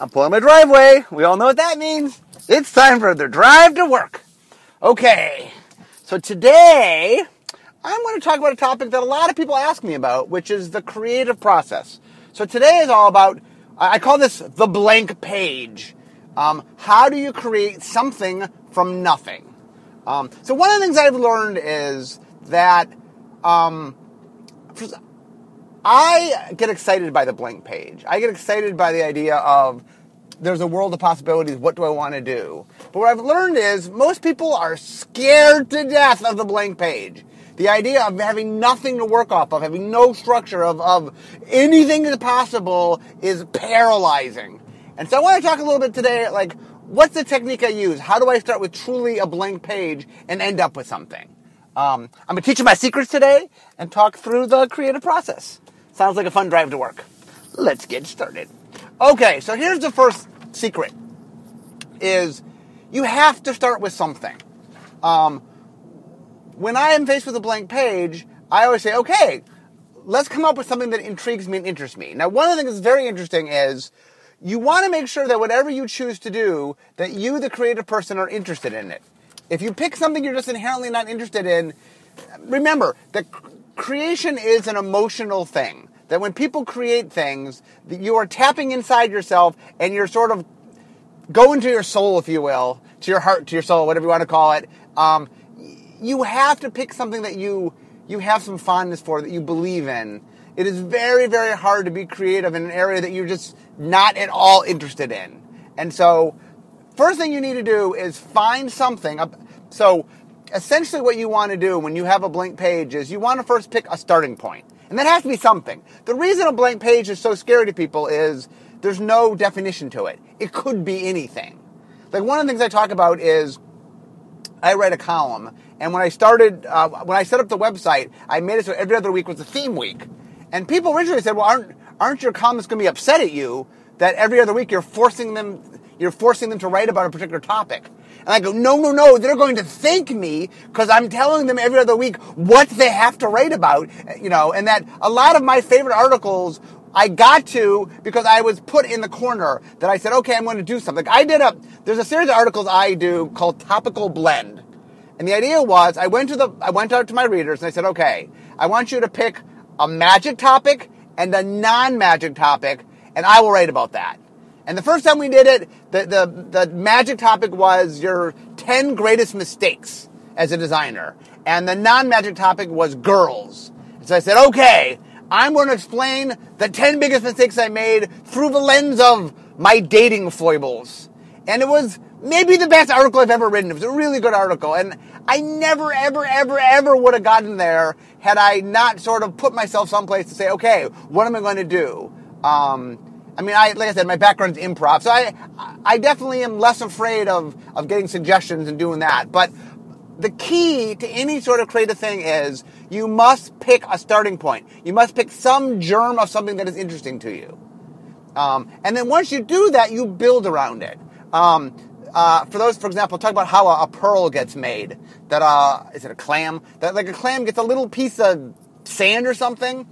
I'm pulling my driveway. We all know what that means. It's time for the drive to work. Okay, so today I'm going to talk about a topic that a lot of people ask me about, which is the creative process. So today is all about, I call this the blank page. Um, how do you create something from nothing? Um, so one of the things I've learned is that um, I get excited by the blank page. I get excited by the idea of there's a world of possibilities. What do I want to do? But what I've learned is most people are scared to death of the blank page. The idea of having nothing to work off of, having no structure of, of anything that's possible is paralyzing. And so I want to talk a little bit today, like, what's the technique I use? How do I start with truly a blank page and end up with something? Um, I'm going to teach you my secrets today and talk through the creative process. Sounds like a fun drive to work. Let's get started. Okay, so here's the first secret is you have to start with something. Um, when I am faced with a blank page, I always say, okay, let's come up with something that intrigues me and interests me. Now, one of the things that's very interesting is you want to make sure that whatever you choose to do, that you, the creative person, are interested in it. If you pick something you're just inherently not interested in, remember that creation is an emotional thing. That when people create things, that you are tapping inside yourself and you're sort of going to your soul, if you will, to your heart, to your soul, whatever you want to call it. Um, you have to pick something that you you have some fondness for, that you believe in. It is very, very hard to be creative in an area that you're just not at all interested in. And so, first thing you need to do is find something. So, essentially, what you want to do when you have a blank page is you want to first pick a starting point. And that has to be something. The reason a blank page is so scary to people is there's no definition to it. It could be anything. Like one of the things I talk about is I write a column, and when I started, uh, when I set up the website, I made it so every other week was a theme week. And people originally said, "Well, aren't aren't your comments going to be upset at you that every other week you're forcing them you're forcing them to write about a particular topic?" And I go, "No, no, no! They're going to thank me because I'm telling them every other week what they have to write about, you know, and that a lot of my favorite articles." I got to because I was put in the corner that I said, okay, I'm going to do something. I did a, there's a series of articles I do called Topical Blend. And the idea was I went to the, I went out to my readers and I said, okay, I want you to pick a magic topic and a non-magic topic, and I will write about that. And the first time we did it, the, the, the magic topic was your 10 greatest mistakes as a designer. And the non-magic topic was girls. So I said, okay, I'm going to explain the 10 biggest mistakes I made through the lens of my dating foibles. And it was maybe the best article I've ever written. It was a really good article. And I never, ever, ever, ever would have gotten there had I not sort of put myself someplace to say, okay, what am I going to do? Um, I mean, I, like I said, my background's improv, so I, I definitely am less afraid of, of getting suggestions and doing that. But the key to any sort of creative thing is you must pick a starting point. You must pick some germ of something that is interesting to you. Um, and then once you do that, you build around it. Um, uh, for those, for example, talk about how a, a pearl gets made. That uh, is it a clam? That like a clam gets a little piece of sand or something,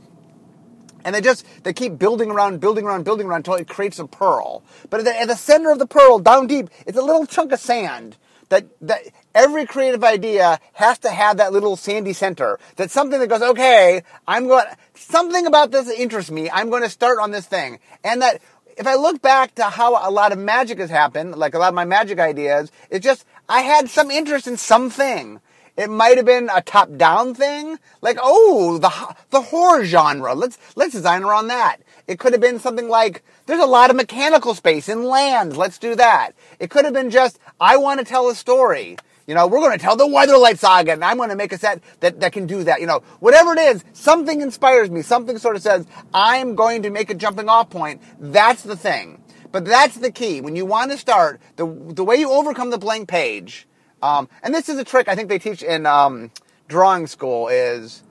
and they just they keep building around, building around, building around until it creates a pearl. But at the, at the center of the pearl, down deep, it's a little chunk of sand. That that every creative idea has to have that little sandy center. That something that goes, okay, I'm going. Something about this interests me. I'm going to start on this thing, and that if I look back to how a lot of magic has happened, like a lot of my magic ideas, it's just I had some interest in something. It might have been a top-down thing, like oh, the the horror genre. Let's let's design around that. It could have been something like there's a lot of mechanical space in land. Let's do that. It could have been just I want to tell a story. You know, we're going to tell the Weatherlight Saga, and I'm going to make a set that, that can do that. You know, whatever it is, something inspires me. Something sort of says, I'm going to make a jumping off point. That's the thing. But that's the key. When you want to start, the, the way you overcome the blank page, um, and this is a trick I think they teach in um, drawing school, is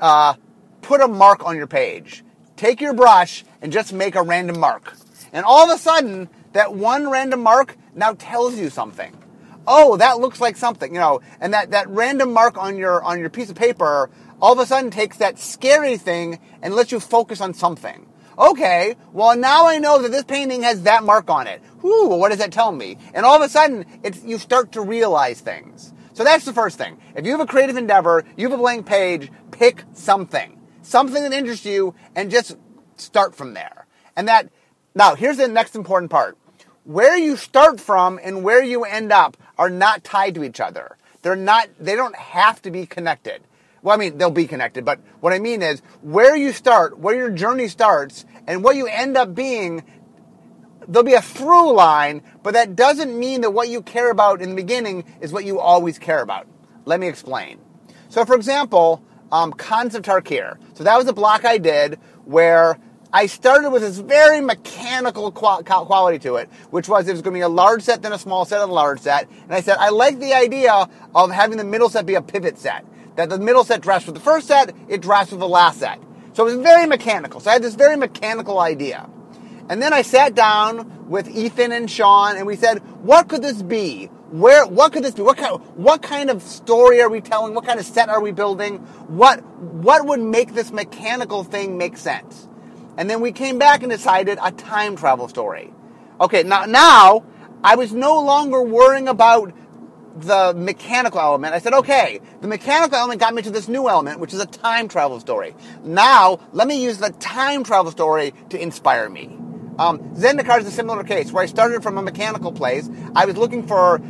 uh, put a mark on your page. Take your brush and just make a random mark. And all of a sudden, that one random mark now tells you something oh, that looks like something, you know, and that, that random mark on your, on your piece of paper all of a sudden takes that scary thing and lets you focus on something. Okay, well now I know that this painting has that mark on it. Whew, what does that tell me? And all of a sudden, it's, you start to realize things. So that's the first thing. If you have a creative endeavor, you have a blank page, pick something. Something that interests you and just start from there. And that, now here's the next important part. Where you start from and where you end up are not tied to each other. They're not, they don't have to be connected. Well, I mean, they'll be connected, but what I mean is where you start, where your journey starts, and what you end up being, there'll be a through line, but that doesn't mean that what you care about in the beginning is what you always care about. Let me explain. So, for example, um, of Tarkir. So that was a block I did where I started with this very mechanical quality to it, which was it was going to be a large set, then a small set, and a large set. And I said, I like the idea of having the middle set be a pivot set. That the middle set drafts with the first set, it drafts with the last set. So it was very mechanical. So I had this very mechanical idea. And then I sat down with Ethan and Shawn and we said, what could this be? Where, what could this be? What kind, what kind of story are we telling? What kind of set are we building? What, what would make this mechanical thing make sense? And then we came back and decided a time travel story. Okay, now, now I was no longer worrying about the mechanical element. I said, okay, the mechanical element got me to this new element, which is a time travel story. Now, let me use the time travel story to inspire me. Um, Zendikar is a similar case where I started from a mechanical place. I was looking for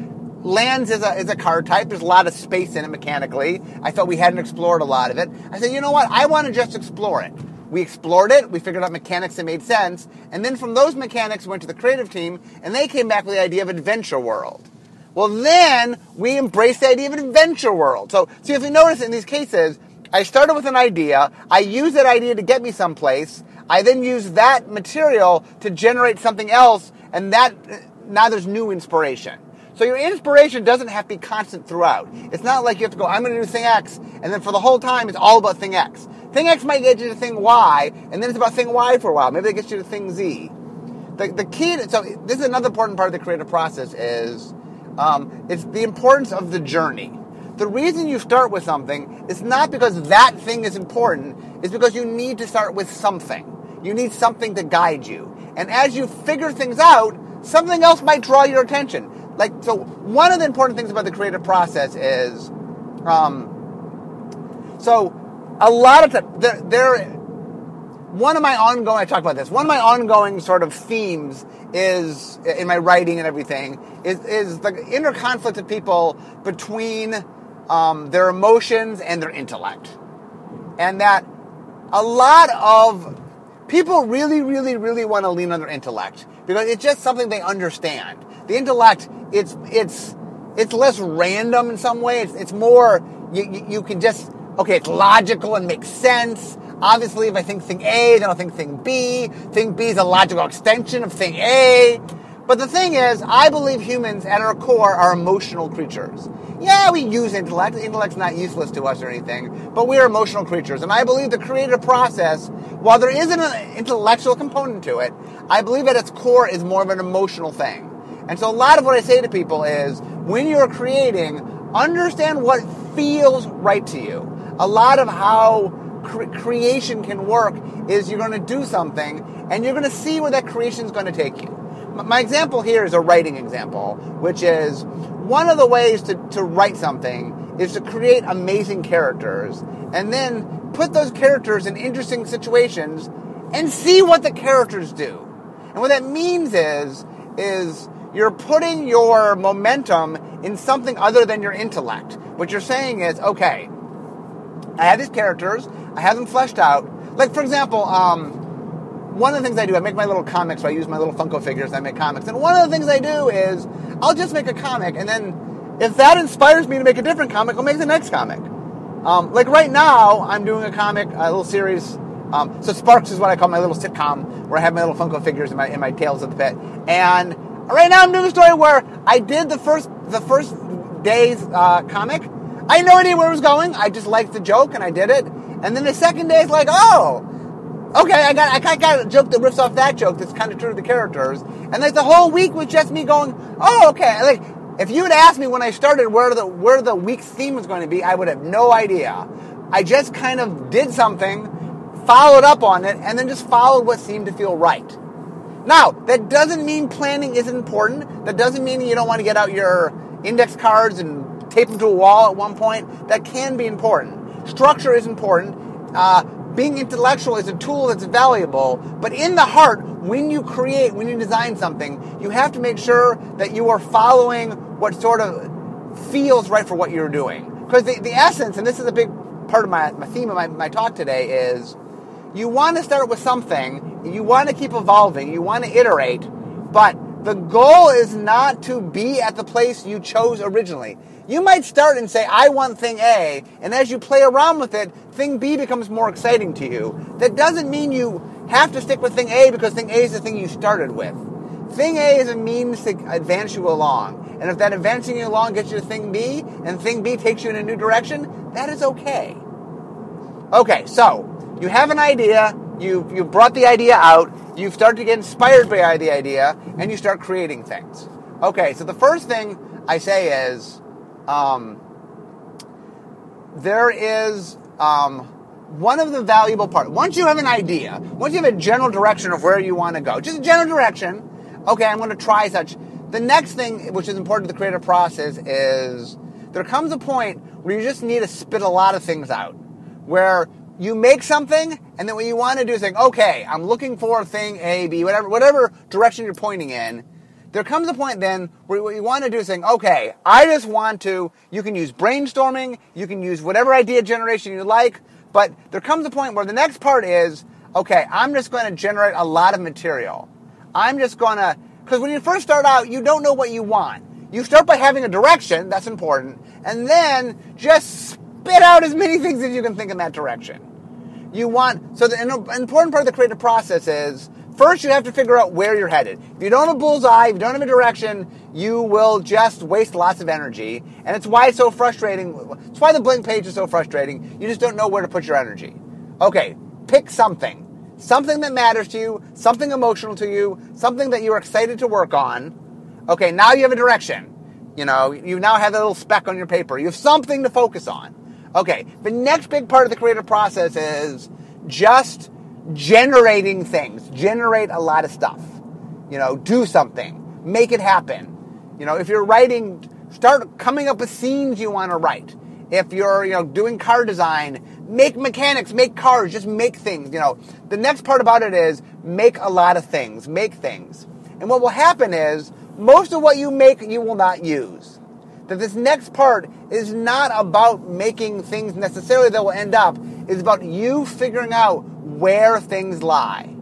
lands as a, as a card type. There's a lot of space in it mechanically. I thought we hadn't explored a lot of it. I said, you know what? I want to just explore it. We explored it, we figured out mechanics that made sense, and then from those mechanics went to the creative team, and they came back with the idea of adventure world. Well, then we embrace the idea of an adventure world. So, see, if you notice in these cases, I started with an idea, I used that idea to get me someplace, I then use that material to generate something else, and that uh, now there's new inspiration. So your inspiration doesn't have to be constant throughout. It's not like you have to go, I'm going to do thing X, and then for the whole time it's all about thing X. Thing X might get you to thing Y, and then it's about thing Y for a while. Maybe it gets you to thing Z. The, the key to, so this is another important part of the creative process is um, it's the importance of the journey. The reason you start with something is not because that thing is important, it's because you need to start with something. You need something to guide you. And as you figure things out, something else might draw your attention. Like, so one of the important things about the creative process is, um, so a lot of times, there, there, one of my ongoing, I talk about this, one of my ongoing sort of themes is, in my writing and everything, is, is the inner conflict of people between um, their emotions and their intellect. And that a lot of people really, really, really want to lean on their intellect because it's just something they understand. The intellect, it's it's it's less random in some ways. It's, it's more you, you, you can just okay, it's logical and makes sense. Obviously, if I think thing A, then I'll think thing B. Thing B is a logical extension of thing A. But the thing is, I believe humans at our core are emotional creatures. Yeah, we use intellect. Intellect's not useless to us or anything, but we are emotional creatures. And I believe the creative process, while there isn't an intellectual component to it, I believe at its core is more of an emotional thing. And so a lot of what I say to people is when you're creating, understand what feels right to you. A lot of how cre- creation can work is you're going to do something and you're going to see where that creation is going to take you. My example here is a writing example, which is one of the ways to, to write something is to create amazing characters and then put those characters in interesting situations and see what the characters do. And what that means is, is you're putting your momentum in something other than your intellect. What you're saying is, okay, I have these characters, I have them fleshed out. Like, for example, um, one of the things I do, I make my little comics, so I use my little Funko figures, I make comics. And one of the things I do is I'll just make a comic, and then if that inspires me to make a different comic, I'll make the next comic. Um, like right now, I'm doing a comic, a little series. Um, so Sparks is what I call my little sitcom, where I have my little Funko figures in my in my Tales of the Pit. And right now, I'm doing a story where I did the first the first day's uh, comic. I had no idea where it was going. I just liked the joke, and I did it. And then the second day, it's like, oh, okay, I got I got a joke that riffs off that joke that's kind of true to the characters, and like the whole week was just me going, oh, okay. Like if you had asked me when I started where the where the week's theme was going to be, I would have no idea. I just kind of did something, followed up on it, and then just followed what seemed to feel right. Now, that doesn't mean planning isn't important. That doesn't mean you don't want to get out your index cards and tape them to a wall at one point. That can be important. Structure is important. Uh, being intellectual is a tool that's valuable, but in the heart, when you create, when you design something, you have to make sure that you are following what sort of feels right for what you're doing. Because the, the essence, and this is a big part of my, my theme of my, my talk today, is you want to start with something, you want to keep evolving, you want to iterate, but the goal is not to be at the place you chose originally. You might start and say, I want thing A, and as you play around with it, thing B becomes more exciting to you. That doesn't mean you have to stick with thing A because thing A is the thing you started with. Thing A is a means to advance you along. And if that advancing you along gets you to thing B, and thing B takes you in a new direction, that is okay. Okay, so you have an idea, you you brought the idea out, you start to get inspired by the idea, and you start creating things. Okay, so the first thing I say is, um, there is um, one of the valuable parts. Once you have an idea, once you have a general direction of where you want to go, just a general direction. Okay, I'm going to try such. The next thing, which is important to the creative process, is there comes a point where you just need to spit a lot of things out, where you make something, and then what you want to do is think, okay, I'm looking for thing A, B, whatever, whatever direction you're pointing in. There comes a point then where what you want to do is saying, okay, I just want to, you can use brainstorming, you can use whatever idea generation you like, but there comes a point where the next part is, okay, I'm just going to generate a lot of material. I'm just going to, because when you first start out, you don't know what you want. You start by having a direction, that's important, and then just spit out as many things as you can think in that direction. You want, so the important part of the creative process is first you have to figure out where you're headed. If you don't have a bullseye, if you don't have a direction, you will just waste lots of energy. And it's why it's so frustrating. It's why the blank page is so frustrating. You just don't know where to put your energy. Okay, pick something. Something that matters to you, something emotional to you, something that you're excited to work on. Okay, now you have a direction. You know, you now have a little speck on your paper. You have something to focus on. Okay, the next big part of the creative process is just generating things. Generate a lot of stuff. You know, do something. Make it happen. You know, if you're writing, start coming up with scenes you want to write. If you're, you know, doing card design, make mechanics, make cars, just make things. You know, the next part about it is make a lot of things, make things. And what will happen is most of what you make you will not use that this next part is not about making things necessarily that will end up. It's about you figuring out where things lie.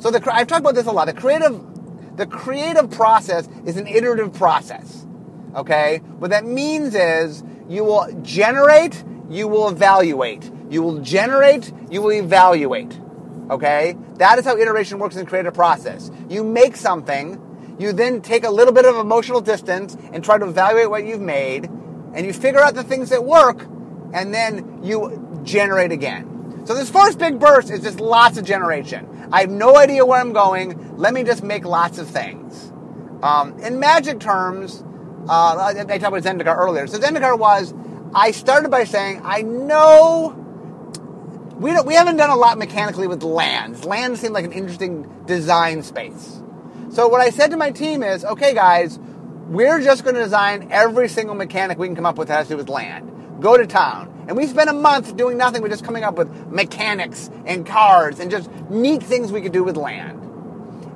So the, I've talked about this a lot. The creative, the creative process is an iterative process. Okay? What that means is you will generate, you will evaluate. You will generate, you will evaluate. Okay? That is how iteration works in the creative process. You make something, you then take a little bit of emotional distance and try to evaluate what you've made, and you figure out the things that work, and then you generate again. So this first big burst is just lots of generation. I have no idea where I'm going. Let me just make lots of things. Um, in magic terms, uh, I talked about Zendikar earlier. So Zendikar was, I started by saying, I know we, we haven't done a lot mechanically with lands. Lands seem like an interesting design space. So what I said to my team is, okay, guys, we're just going to design every single mechanic we can come up with that has to do with land. Go to town. And we spent a month doing nothing but just coming up with mechanics and cars and just neat things we could do with land.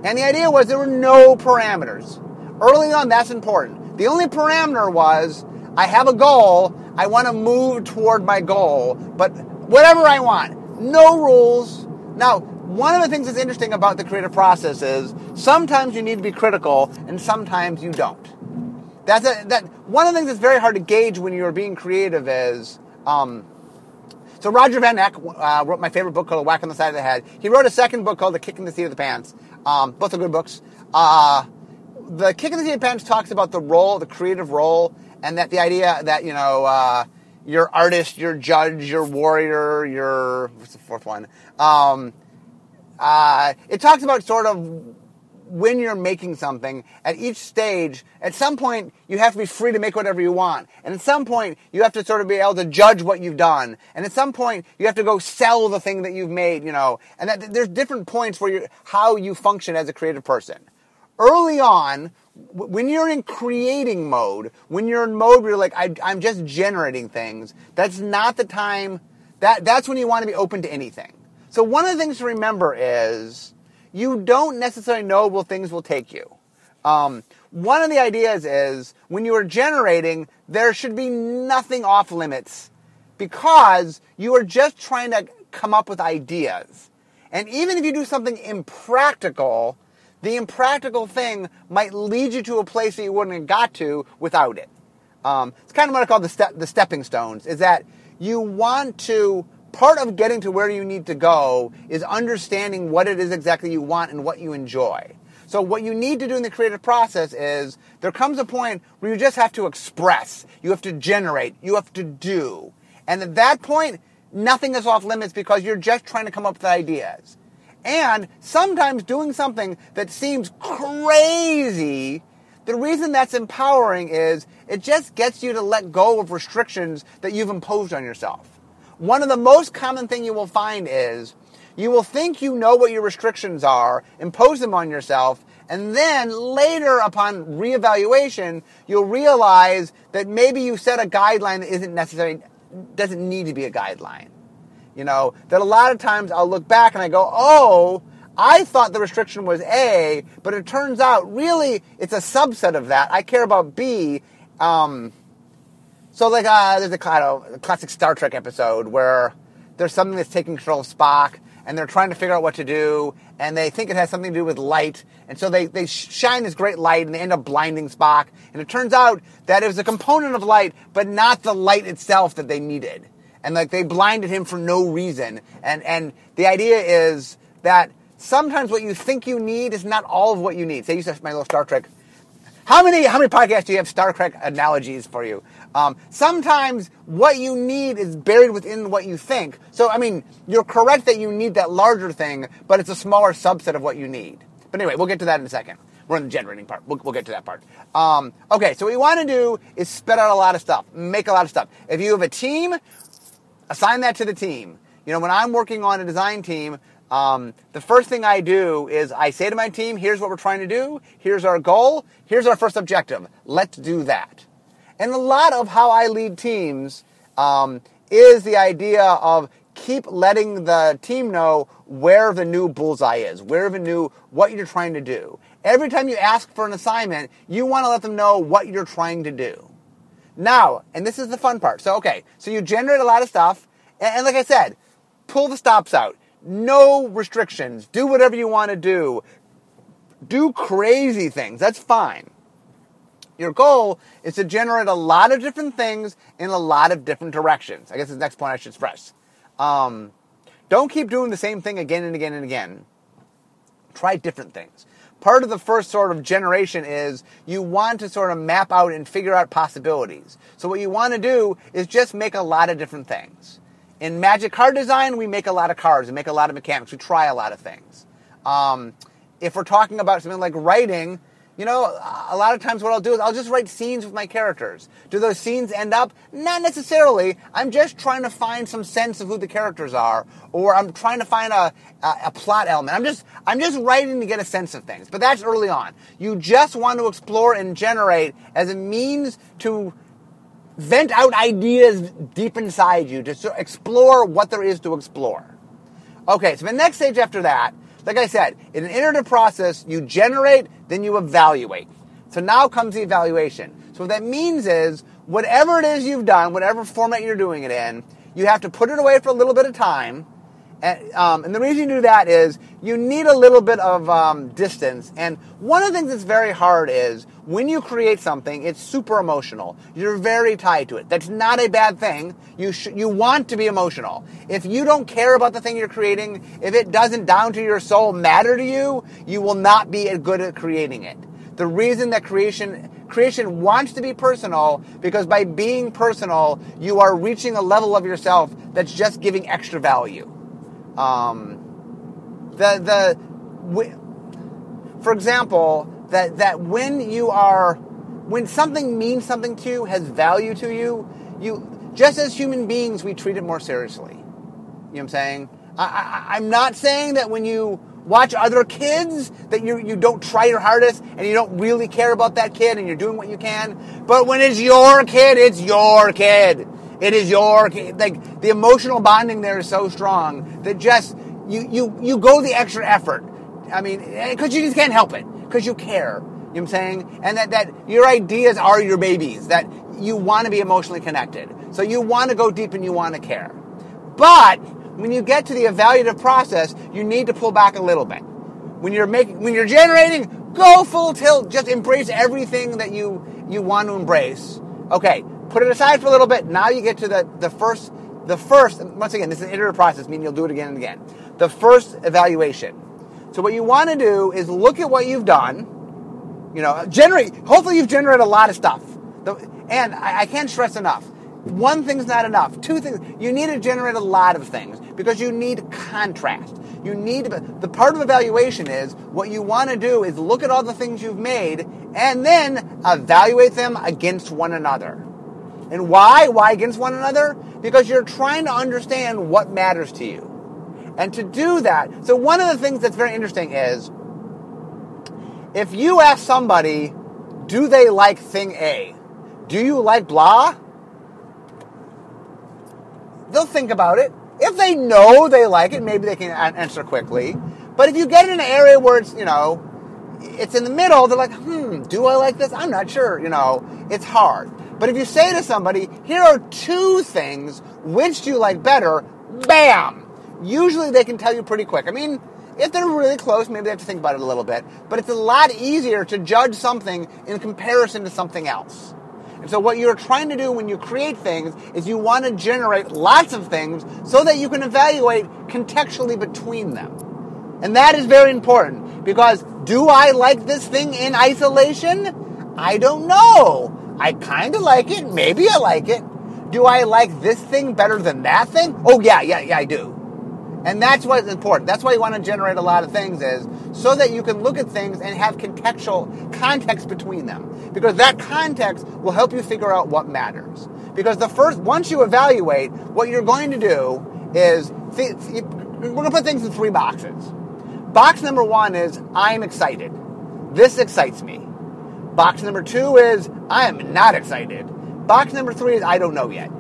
And the idea was there were no parameters. Early on, that's important. The only parameter was I have a goal, I want to move toward my goal, but whatever I want. No rules. Now, one of the things that's interesting about the creative process is sometimes you need to be critical and sometimes you don't. That's a, that one of the things that's very hard to gauge when you're being creative is um, so Roger von Oech uh, wrote my favorite book called A Whack on the Side of the Head. He wrote a second book called The Kick in the Seat of the Pants. Um, both are good books. Uh, the Kick in the Seat of the Pants talks about the role, the creative role, and that the idea that you know uh, your artist, your judge, your warrior, your what's the fourth one? Um, uh, it talks about sort of when you're making something, at each stage, at some point, you have to be free to make whatever you want. And at some point, you have to sort of be able to judge what you've done. And at some point, you have to go sell the thing that you've made, you know. And that, there's different points where you how you function as a creative person. Early on, when you're in creating mode, when you're in mode where you're like, I, I'm just generating things, that's not the time, that, that's when you want to be open to anything. So one of the things to remember is, you don't necessarily know where things will take you. Um, one of the ideas is when you are generating, there should be nothing off limits because you are just trying to come up with ideas. And even if you do something impractical, the impractical thing might lead you to a place that you wouldn't have got to without it. Um, it's kind of what I call the, the stepping stones, is that you want to part of getting to where you need to go is understanding what it is exactly you want and what you enjoy. So what you need to do in the creative process is there comes a point where you just have to express, you have to generate, you have to do. And at that point, nothing is off limits because you're just trying to come up with ideas. And sometimes doing something that seems crazy, the reason that's empowering is it just gets you to let go of restrictions that you've imposed on yourself. One of the most common thing you will find is you will think you know what your restrictions are, impose them on yourself, and then later upon reevaluation, you'll realize that maybe you set a guideline that isn't necessary, doesn't need to be a guideline. You know, that a lot of times I'll look back and I go, oh, I thought the restriction was A, but it turns out really it's a subset of that. I care about B. Um, so like uh, there's a, a classic Star Trek episode where there's something that's taking control of Spock, and they're trying to figure out what to do, and they think it has something to do with light, and so they, they shine this great light, and they end up blinding Spock, and it turns out that it was a component of light, but not the light itself that they needed. And like they blinded him for no reason. And and the idea is that sometimes what you think you need is not all of what you need. Say you said my little Star Trek. How many how many podcasts do you have Star Trek analogies for you? Um, sometimes what you need is buried within what you think. So, I mean, you're correct that you need that larger thing, but it's a smaller subset of what you need. But anyway, we'll get to that in a second. We're in the generating part. We'll, we'll get to that part. Um, okay, so what you want to do is spit out a lot of stuff, make a lot of stuff. If you have a team, assign that to the team. You know, when I'm working on a design team, um, the first thing I do is I say to my team, here's what we're trying to do, here's our goal, here's our first objective. Let's do that. And a lot of how I lead teams um, is the idea of keep letting the team know where the new bullseye is, where the new what you're trying to do. Every time you ask for an assignment, you want to let them know what you're trying to do. Now, and this is the fun part. So, okay, so you generate a lot of stuff, and, and like I said, pull the stops out. No restrictions. Do whatever you want to do. Do crazy things. That's fine. Your goal is to generate a lot of different things in a lot of different directions. I guess the next point I should stress. Um, don't keep doing the same thing again and again and again. Try different things. Part of the first sort of generation is you want to sort of map out and figure out possibilities. So what you want to do is just make a lot of different things. In Magic Card Design, we make a lot of cards, we make a lot of mechanics, we try a lot of things. Um, if we're talking about something like writing, you know, a lot of times what I'll do is I'll just write scenes with my characters. Do those scenes end up? Not necessarily. I'm just trying to find some sense of who the characters are, or I'm trying to find a, a, a plot element. I'm just I'm just writing to get a sense of things. But that's early on. You just want to explore and generate as a means to vent out ideas deep inside you to explore what there is to explore. Okay, so the next stage after that like I said, in an iterative process, you generate, then you evaluate. So now comes the evaluation. So what that means is, whatever it is you've done, whatever format you're doing it in, you have to put it away for a little bit of time and, um, and, the reason you do that is you need a little bit of um, distance. And one of the things that's very hard is when you create something, it's super emotional. You're very tied to it. That's not a bad thing. You sh- you want to be emotional. If you don't care about the thing you're creating, if it doesn't down to your soul matter to you, you will not be good at creating it. The reason that creation creation wants to be personal because by being personal, you are reaching a level of yourself that's just giving extra value. Um, the the for example, that, that when you are, when something means something to you, has value to you, you, just as human beings, we treat it more seriously. You know what I'm saying? I, I, I'm not saying that when you watch other kids that you, you don't try your hardest and you don't really care about that kid and you're doing what you can. But when it's your kid, it's your kid. It is your. Like the emotional bonding there is so strong that just you you you go the extra effort. I mean, eh, because you just can't help it because you care. You know what I'm saying? And that, that your ideas are your babies, that you want to be emotionally connected. So you want to go deep and you want to care. But when you get to the evaluative process, you need to pull back a little bit. When you're making, when you're generating, go full tilt. Just embrace everything that you you want to embrace. Okay, put it aside for a little bit. Now you get to the the first the first. Once again, this is an iterative process, meaning you'll do it again and again. The first evaluation. So what you want to do is look at what you've done. You know, generate. Hopefully, you've generated a lot of stuff. And I, I can't stress enough one thing's not enough. Two things. You need to generate a lot of things because you need contrast. You need the part of evaluation is what you want to do is look at all the things you've made and then evaluate them against one another. And why? Why against one another? Because you're trying to understand what matters to you. And to do that, so one of the things that's very interesting is if you ask somebody, do they like thing A? Do you like blah? they'll think about it. If they know they like it, maybe they can answer quickly. But if you get in an area where it's, you know, it's in the middle, they're like, hmm, do I like this? I'm not sure, you know, it's hard. But if you say to somebody, here are two things, which do you like better? Bam! Usually they can tell you pretty quick. I mean, if they're really close, maybe they have to think about it a little bit. But it's a lot easier to judge something in comparison to something else. And so what you're trying to do when you create things is you want to generate lots of things so that you can evaluate contextually between them. And that is very important because do I like this thing in isolation? I don't know. I kind of like it. Maybe I like it. Do I like this thing better than that thing? Oh yeah, yeah, yeah, I do. And that's what's important. That's why you want to generate a lot of things is so that you can look at things and have contextual context between them. Because that context will help you figure out what matters. Because the first, once you evaluate, what you're going to do is, th- th- we're going to put things in three boxes. Box number one is, I'm excited. This excites me. Box number two is, I am not excited. Box number three is, I don't know yet.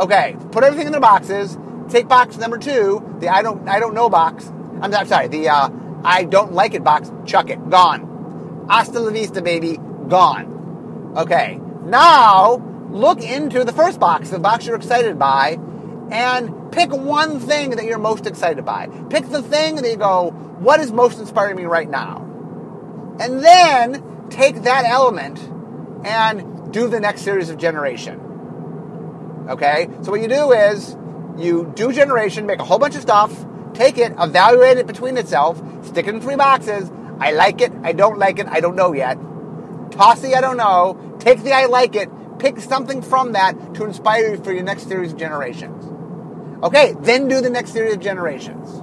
Okay, put everything in the boxes Take box number two, the I don't I don't know box. I'm, I'm sorry, the uh, I don't like it box. Chuck it, gone. Hasta la vista, baby, gone. Okay, now look into the first box, the box you're excited by, and pick one thing that you're most excited by. Pick the thing that you go, what is most inspiring me right now? And then take that element and do the next series of generation. Okay? So what you do is you do generation, make a whole bunch of stuff, take it, evaluate it between itself, stick it in three boxes. I like it, I don't like it, I don't know yet. Toss the I don't know, take the I like it, pick something from that to inspire you for your next series of generations. Okay, then do the next series of generations.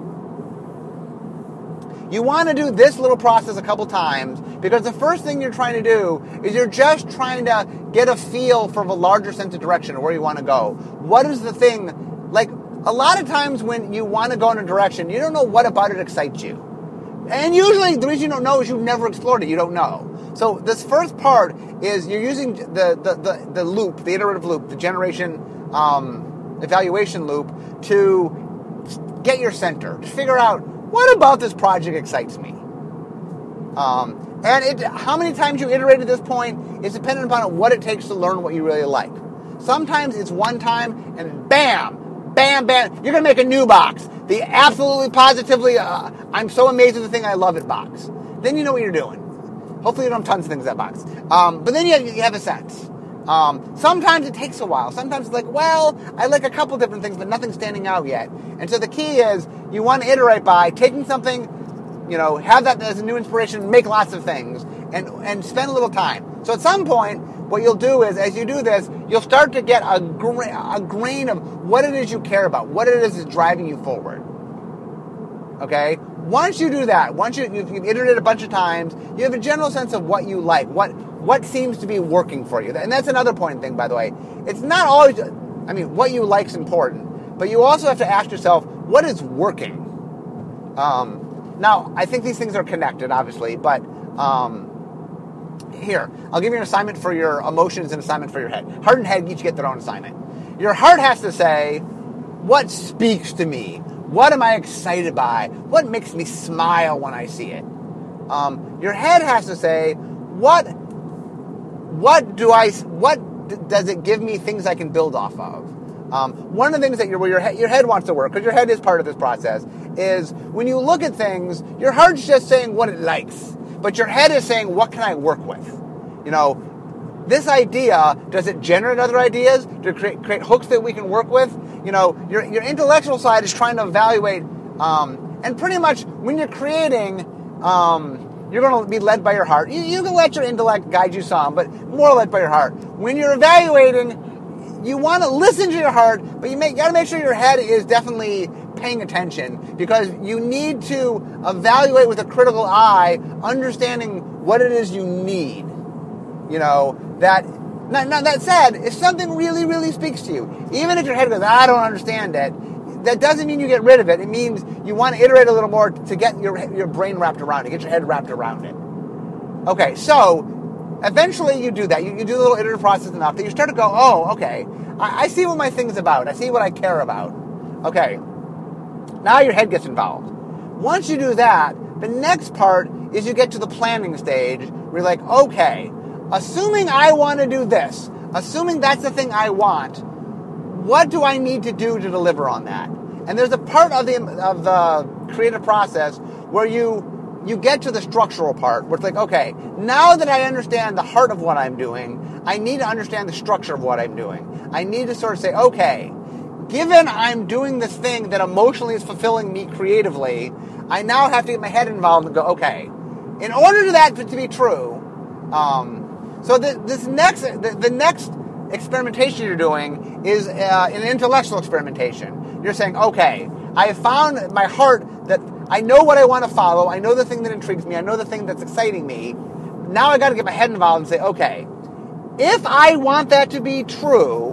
You want to do this little process a couple times because the first thing you're trying to do is you're just trying to get a feel for the larger sense of direction of where you want to go. What is the thing like a lot of times when you want to go in a direction, you don't know what about it excites you. And usually the reason you don't know is you've never explored it. You don't know. So this first part is you're using the, the, the, the loop, the iterative loop, the generation um, evaluation loop to get your center, to figure out what about this project excites me. Um, and it, how many times you iterate at this point is dependent upon what it takes to learn what you really like. Sometimes it's one time and bam, bam, bam. You're going to make a new box. The absolutely, positively, uh, I'm so amazed at the thing I love it box. Then you know what you're doing. Hopefully you don't have tons of things in that box. Um, but then you have, you have a sense. Um, sometimes it takes a while. Sometimes it's like, well, I like a couple different things, but nothing's standing out yet. And so the key is you want to iterate by taking something, you know, have that as a new inspiration, make lots of things, and, and spend a little time. So at some point, what you'll do is, as you do this, you'll start to get a, gra- a grain of what it is you care about, what it is that's driving you forward. Okay? Once you do that, once you, you've, you've iterated a bunch of times, you have a general sense of what you like, what what seems to be working for you. And that's another important thing, by the way. It's not always, I mean, what you like is important, but you also have to ask yourself, what is working? Um, now, I think these things are connected, obviously, but um, here, I'll give you an assignment for your emotions and assignment for your head. Heart and head each get their own assignment. Your heart has to say, what speaks to me? What am I excited by? What makes me smile when I see it? Um, your head has to say, what, what do I, what does it give me things I can build off of? Um, one of the things that your, your, head, your head wants to work, because your head is part of this process, is when you look at things, your heart's just saying what it likes, but your head is saying, what can I work with? You know, this idea, does it generate other ideas? It create, create hooks that we can work with? You know, your, your intellectual side is trying to evaluate, um, and pretty much when you're creating, um, you're going to be led by your heart. You, you, can let your intellect guide you some, but more led by your heart. When you're evaluating, you want to listen to your heart, but you, you got to make sure your head is definitely paying attention because you need to evaluate with a critical eye, understanding what it is you need. You know, that, now, now that said, if something really, really speaks to you, even if your head goes, I don't understand it, that doesn't mean you get rid of it. It means you want to iterate a little more to get your, your brain wrapped around it, get your head wrapped around it. Okay, so eventually you do that. You, you do the little iterative process enough that you start to go, oh, okay, I, I see what my thing's about. I see what I care about. Okay, now your head gets involved. Once you do that, the next part is you get to the planning stage where you're like, okay, assuming I want to do this, assuming that's the thing I want, what do I need to do to deliver on that? And there's a part of the of the creative process where you you get to the structural part where it's like, okay, now that I understand the heart of what I'm doing, I need to understand the structure of what I'm doing. I need to sort of say, okay, given I'm doing this thing that emotionally is fulfilling me creatively, I now have to get my head involved and go, okay, in order for that to be true, um, so the, this next, the, the, next experimentation you're doing is uh, an intellectual experimentation. You're saying, okay, I have found my heart that I know what I want to follow. I know the thing that intrigues me. I know the thing that's exciting me. Now I got to get my head involved and say, okay, if I want that to be true,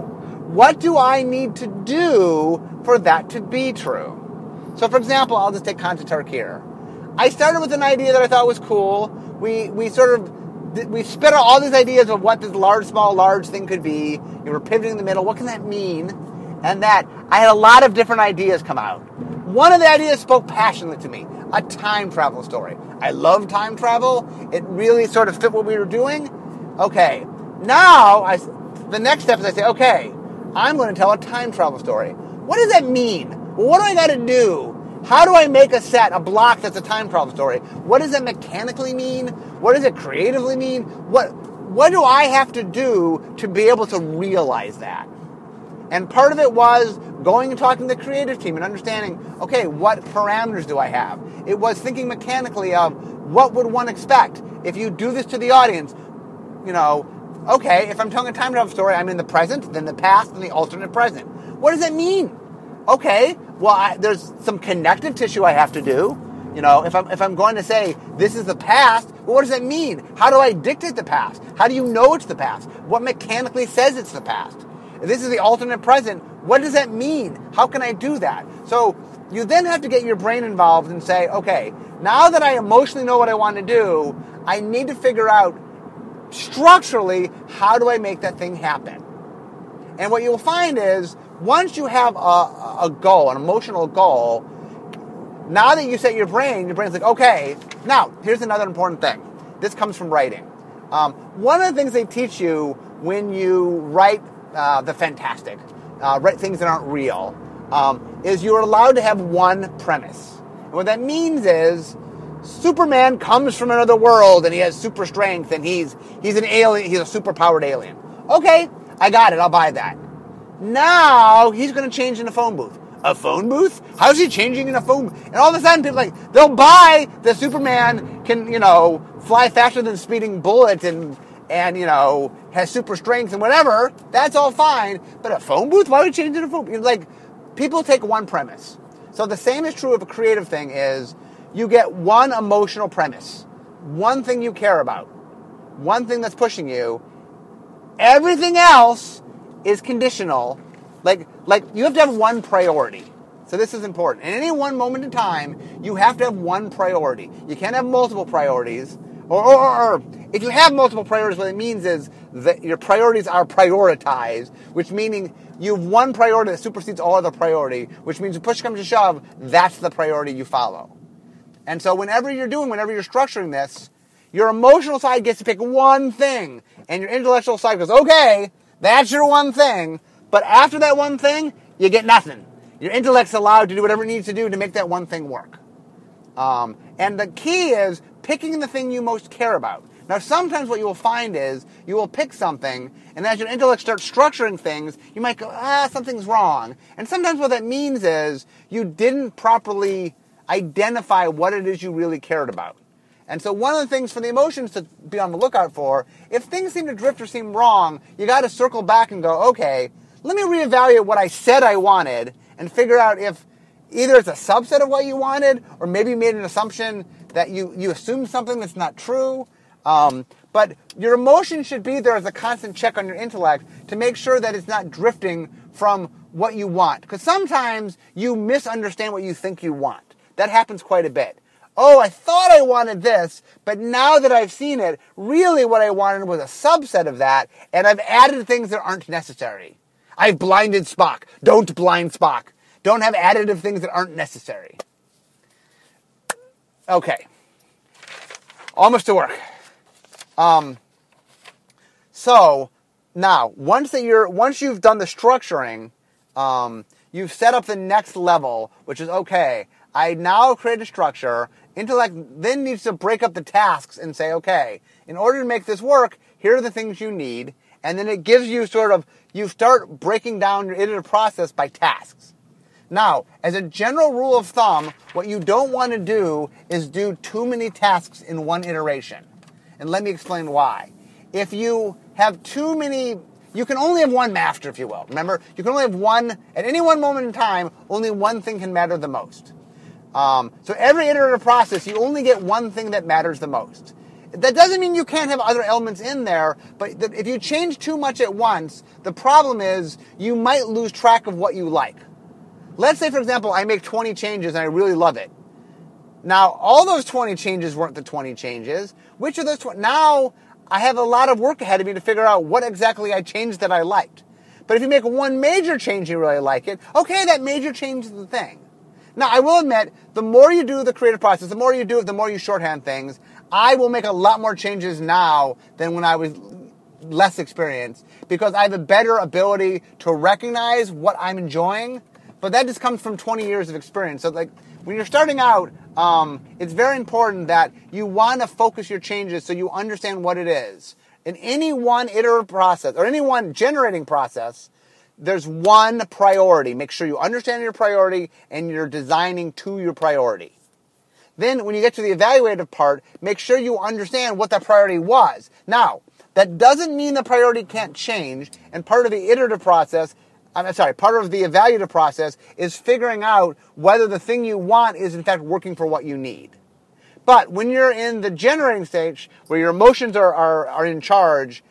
what do I need to do for that to be true? So, for example, I'll just take Content here. I started with an idea that I thought was cool. We we sort of we spit out all these ideas of what this large, small, large thing could be. Were pivoting in the middle. What can that mean? And that I had a lot of different ideas come out. One of the ideas spoke passionately to me a time travel story. I love time travel. It really sort of fit what we were doing. Okay, now I, the next step is I say, okay, I'm going to tell a time travel story. What does that mean? What do I got to do? How do I make a set, a block that's a time travel story? What does it mechanically mean? What does it creatively mean? What what do I have to do to be able to realize that? And part of it was going and talking to the creative team and understanding, okay, what parameters do I have? It was thinking mechanically of what would one expect if you do this to the audience? You know, okay, if I'm telling a time travel story, I'm in the present, then the past, and the alternate present. What does that mean? Okay, well, I, there's some connective tissue I have to do. You know, if I'm, if I'm going to say this is the past, well, what does that mean? How do I dictate the past? How do you know it's the past? What mechanically says it's the past? If this is the alternate present, what does that mean? How can I do that? So you then have to get your brain involved and say, okay, now that I emotionally know what I want to do, I need to figure out structurally how do I make that thing happen. And what you'll find is once you have a, a goal, an emotional goal, now that you set your brain, your brain's like, okay, now here's another important thing. This comes from writing. Um, one of the things they teach you when you write uh, the fantastic, uh, write things that aren't real, um, is you're allowed to have one premise. And what that means is Superman comes from another world and he has super strength and he's he's an alien, he's a super powered alien. Okay, I got it, I'll buy that. Now he's going to change in a phone booth. A phone booth? How's he changing in a phone? Booth? And all of a sudden, people like they'll buy the Superman can you know fly faster than speeding bullet and and you know has super strength and whatever. That's all fine. But a phone booth? Why would you change in a phone? Booth? Like people take one premise. So the same is true of a creative thing. Is you get one emotional premise, one thing you care about, one thing that's pushing you. Everything else is conditional. Like, like you have to have one priority. So this is important. In any one moment in time, you have to have one priority. You can't have multiple priorities. Or, or, or, if you have multiple priorities, what it means is that your priorities are prioritized, which meaning you have one priority that supersedes all other priority, which means if push comes to shove, that's the priority you follow. And so whenever you're doing, whenever you're structuring this, your emotional side gets to pick one thing, and your intellectual side goes, okay, that's your one thing, but after that one thing, you get nothing. Your intellect's allowed to do whatever it needs to do to make that one thing work. Um, and the key is picking the thing you most care about. Now, sometimes what you will find is you will pick something, and as your intellect starts structuring things, you might go, ah, something's wrong. And sometimes what that means is you didn't properly identify what it is you really cared about. And so, one of the things for the emotions to be on the lookout for, if things seem to drift or seem wrong, you got to circle back and go, okay, let me reevaluate what I said I wanted and figure out if either it's a subset of what you wanted or maybe you made an assumption that you, you assumed something that's not true. Um, but your emotion should be there as a constant check on your intellect to make sure that it's not drifting from what you want. Because sometimes you misunderstand what you think you want. That happens quite a bit. Oh, I thought I wanted this, but now that I've seen it, really what I wanted was a subset of that, and I've added things that aren't necessary. I've blinded Spock. Don't blind Spock. Don't have additive things that aren't necessary. Okay. Almost to work. Um, so now, once that you're, once you've done the structuring, um, you've set up the next level, which is okay. I now create a structure. Intellect then needs to break up the tasks and say, okay, in order to make this work, here are the things you need. And then it gives you sort of, you start breaking down your iterative process by tasks. Now, as a general rule of thumb, what you don't want to do is do too many tasks in one iteration. And let me explain why. If you have too many, you can only have one master, if you will. Remember, you can only have one, at any one moment in time, only one thing can matter the most. Um, so every iterative process, you only get one thing that matters the most. That doesn't mean you can't have other elements in there, but if you change too much at once, the problem is you might lose track of what you like. Let's say, for example, I make 20 changes and I really love it. Now, all those 20 changes weren't the 20 changes. Which of those 20? Now, I have a lot of work ahead of me to figure out what exactly I changed that I liked. But if you make one major change you really like it, okay, that major change is the thing. Now, I will admit, the more you do the creative process, the more you do it, the more you shorthand things. I will make a lot more changes now than when I was less experienced because I have a better ability to recognize what I'm enjoying. But that just comes from 20 years of experience. So, like, when you're starting out, um, it's very important that you want to focus your changes so you understand what it is. In any one iterative process or any one generating process, there's one priority. Make sure you understand your priority and you're designing to your priority. Then, when you get to the evaluative part, make sure you understand what that priority was. Now, that doesn't mean the priority can't change, and part of the iterative process, I'm sorry, part of the evaluative process is figuring out whether the thing you want is in fact working for what you need. But when you're in the generating stage, where your emotions are, are, are in charge,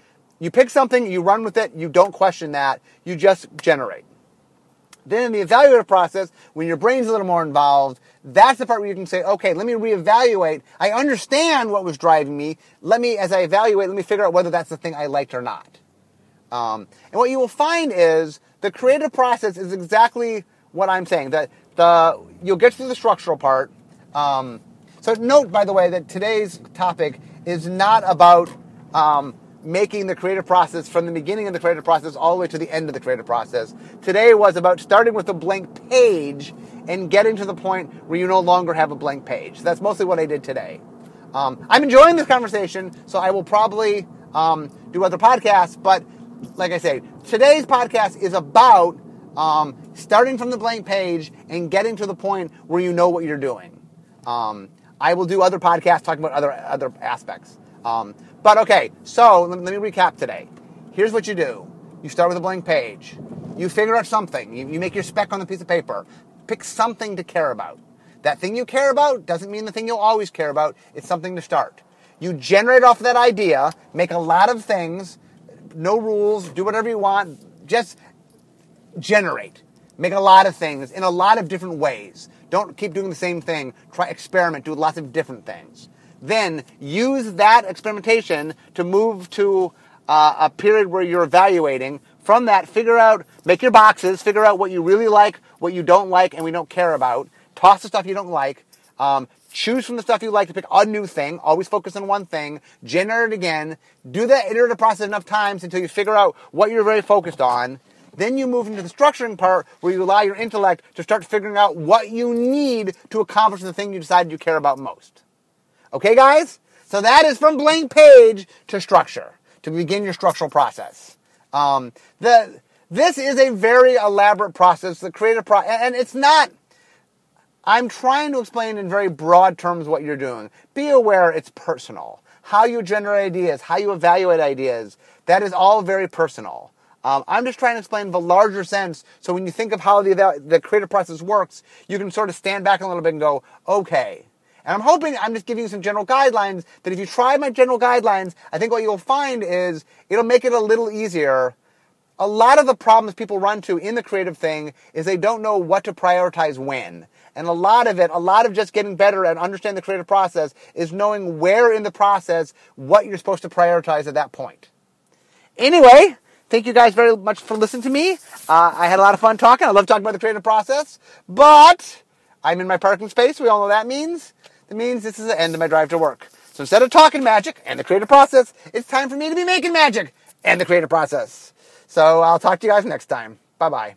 you pick something, you run with it, you don't question that, you just generate. Then in the evaluative process, when your brain's a little more involved, that's the part where you can say, okay, let me reevaluate. I understand what was driving me. Let me, as I evaluate, let me figure out whether that's the thing I liked or not. Um, and what you will find is the creative process is exactly what I'm saying. That the you'll get through the structural part. Um, so note, by the way, that today's topic is not about um, making the creative process from the beginning of the creative process all the way to the end of the creative process. Today was about starting with a blank page and getting to the point where you no longer have a blank page. That's mostly what I did today. Um, I'm enjoying this conversation, so I will probably um, do other podcasts. But like I say, today's podcast is about um, starting from the blank page and getting to the point where you know what you're doing. Um, I will do other podcasts talking about other other aspects. Um, but okay, so let, me recap today. Here's what you do you start with a blank page, you figure out something, you, you make your spec on the piece of paper, pick something to care about. That thing you care about doesn't mean the thing you'll always care about. It's something to start. You generate off of that idea, make a lot of things, no rules, do whatever you want, just generate. Make a lot of things in a lot of different ways. Don't keep doing the same thing. Try experiment, do lots of different things. Then use that experimentation to move to uh, a period where you're evaluating. From that, figure out, make your boxes, figure out what you really like, what you don't like, and we don't care about. Toss the stuff you don't like. Um, choose from the stuff you like to pick a new thing. Always focus on one thing. Generate it again. Do that iterative process enough times until you figure out what you're very focused on. Then you move into the structuring part where you allow your intellect to start figuring out what you need to accomplish the thing you decided you care about most. Okay, guys? So that is from blank page to structure to begin your structural process. Um, the, this is a very elaborate process, the creative process, and it's not, I'm trying to explain in very broad terms what you're doing. Be aware it's personal. How you generate ideas, how you evaluate ideas, that is all very personal. Um, I'm just trying to explain the larger sense. So when you think of how the, the creative process works, you can sort of stand back a little bit and go, okay. And I'm hoping I'm just giving you some general guidelines that if you try my general guidelines, I think what you'll find is it'll make it a little easier. A lot of the problems people run to in the creative thing is they don't know what to prioritize when. And a lot of it, a lot of just getting better at understanding the creative process is knowing where in the process what you're supposed to prioritize at that point. Anyway, thank you guys very much for listening to me. Uh, I had a lot of fun talking. I love talking about the creative process, but I'm in my parking space. We all know that means. That means this is the end of my drive to work. So instead of talking magic and the creative process, it's time for me to be making magic and the creative process. So I'll talk to you guys next time. Bye bye.